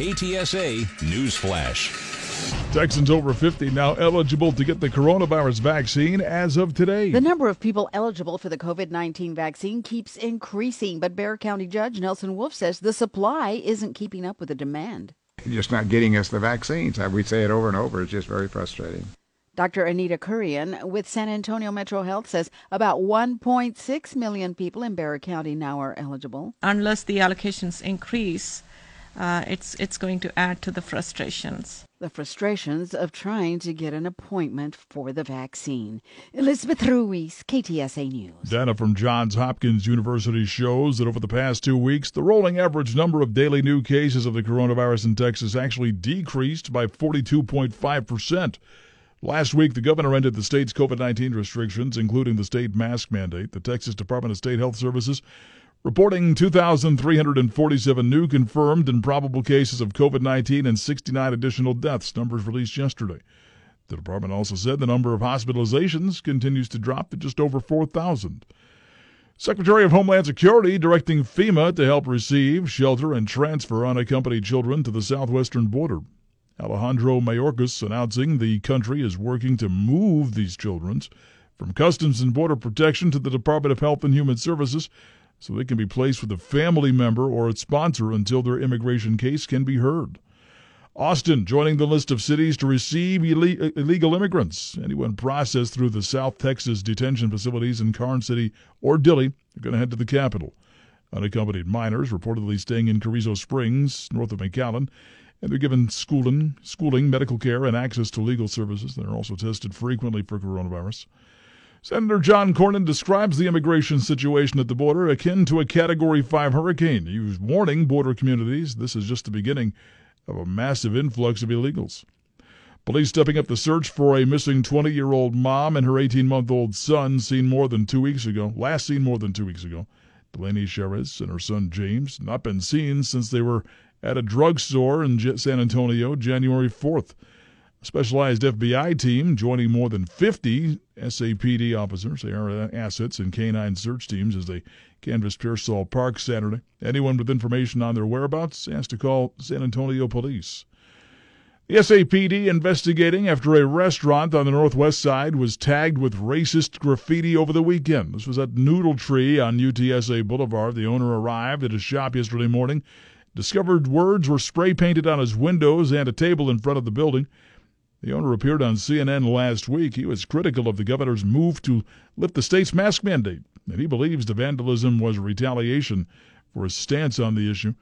KTSA News Flash. Texans over 50 now eligible to get the coronavirus vaccine as of today. The number of people eligible for the COVID 19 vaccine keeps increasing, but Bexar County Judge Nelson Wolff says the supply isn't keeping up with the demand. Just not getting us the vaccines. Uh, we say it over and over. It's just very frustrating. Dr. Anita Kurian with San Antonio Metro Health says about 1.6 million people in Bexar County now are eligible. Unless the allocations increase, uh, it's it's going to add to the frustrations. The frustrations of trying to get an appointment for the vaccine. Elizabeth Ruiz, KTSA News. Data from Johns Hopkins University shows that over the past two weeks, the rolling average number of daily new cases of the coronavirus in Texas actually decreased by 42.5 percent. Last week, the governor ended the state's COVID 19 restrictions, including the state mask mandate. The Texas Department of State Health Services reporting 2,347 new confirmed and probable cases of COVID 19 and 69 additional deaths, numbers released yesterday. The department also said the number of hospitalizations continues to drop to just over 4,000. Secretary of Homeland Security directing FEMA to help receive, shelter, and transfer unaccompanied children to the southwestern border. Alejandro Mayorkas announcing the country is working to move these children from Customs and Border Protection to the Department of Health and Human Services so they can be placed with a family member or its sponsor until their immigration case can be heard. Austin joining the list of cities to receive illegal immigrants. Anyone processed through the South Texas detention facilities in Karnes City or Dilley are going to head to the capital. Unaccompanied minors reportedly staying in Carrizo Springs, north of McAllen, and they're given schooling, schooling, medical care, and access to legal services. They're also tested frequently for coronavirus. Senator John Cornyn describes the immigration situation at the border akin to a Category 5 hurricane. He was warning border communities this is just the beginning of a massive influx of illegals. Police stepping up the search for a missing 20 year old mom and her 18 month old son seen more than two weeks ago. Last seen more than two weeks ago. Delaney Sherriz and her son James not been seen since they were at a drugstore in San Antonio January 4th. A specialized FBI team joining more than 50 SAPD officers. Are assets in canine search teams as they canvassed Pearsall Park Saturday. Anyone with information on their whereabouts asked to call San Antonio police. The SAPD investigating after a restaurant on the northwest side was tagged with racist graffiti over the weekend. This was at Noodle Tree on UTSA Boulevard. The owner arrived at his shop yesterday morning discovered words were spray painted on his windows and a table in front of the building. The owner appeared on CNN last week. He was critical of the governor's move to lift the state's mask mandate, and he believes the vandalism was retaliation for his stance on the issue.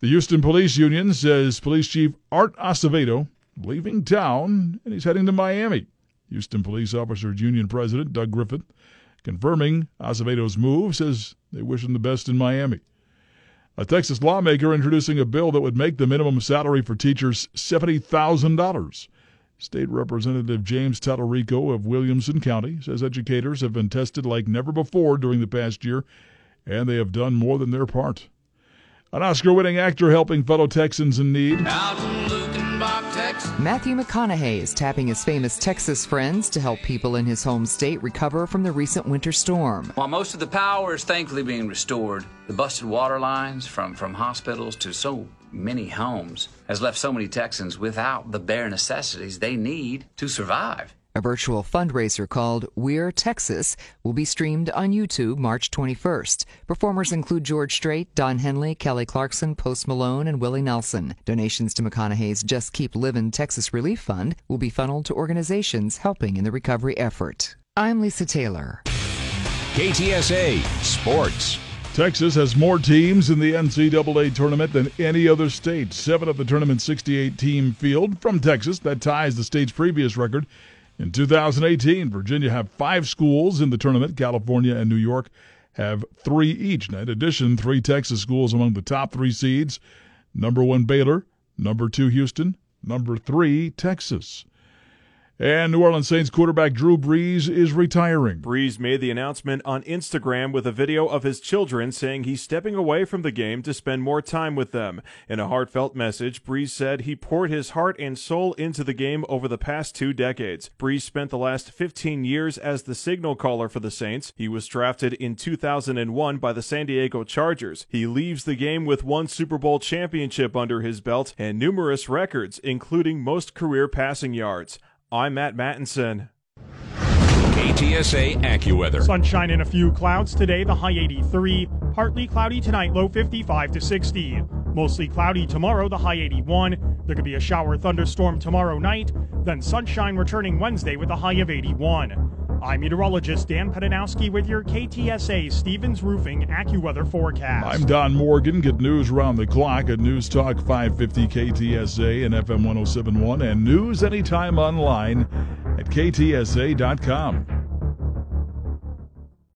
The Houston Police Union says Police Chief Art Acevedo leaving town and he's heading to Miami. Houston Police Officers Union President Doug Griffith confirming Acevedo's move says they wish him the best in Miami. A Texas lawmaker introducing a bill that would make the minimum salary for teachers $70,000. State Representative James Talarico of Williamson County says educators have been tested like never before during the past year, and they have done more than their part. An Oscar winning actor helping fellow Texans in need. Matthew McConaughey is tapping his famous Texas friends to help people in his home state recover from the recent winter storm. While most of the power is thankfully being restored, the busted water lines from, from hospitals to so many homes has left so many Texans without the bare necessities they need to survive. A virtual fundraiser called We're Texas will be streamed on YouTube March 21st. Performers include George Strait, Don Henley, Kelly Clarkson, Post Malone, and Willie Nelson. Donations to McConaughey's Just Keep Livin' Texas Relief Fund will be funneled to organizations helping in the recovery effort. I'm Lisa Taylor. KTSA Sports. Texas has more teams in the NCAA tournament than any other state. Seven of the tournament's 68 team field from Texas. That ties the state's previous record. In 2018, Virginia have five schools in the tournament. California and New York have three each. In addition, three Texas schools among the top three seeds. Number one, Baylor. Number two, Houston. Number three, Texas. And New Orleans Saints quarterback Drew Brees is retiring. Brees made the announcement on Instagram with a video of his children saying he's stepping away from the game to spend more time with them. In a heartfelt message, Brees said he poured his heart and soul into the game over the past two decades. Brees spent the last 15 years as the signal caller for the Saints. He was drafted in 2001 by the San Diego Chargers. He leaves the game with one Super Bowl championship under his belt and numerous records, including most career passing yards. I'm Matt Mattinson. KTSA AccuWeather. Sunshine and a few clouds today, the high 83. Partly cloudy tonight, low 55 to 60. Mostly cloudy tomorrow, the high 81. There could be a shower thunderstorm tomorrow night. Then sunshine returning Wednesday with a high of 81. I'm meteorologist Dan Pydynowski with your KTSA Stevens Roofing AccuWeather forecast. I'm Don Morgan. Get news around the clock at News Talk 550 KTSA and FM 1071 and news anytime online at ktsa.com.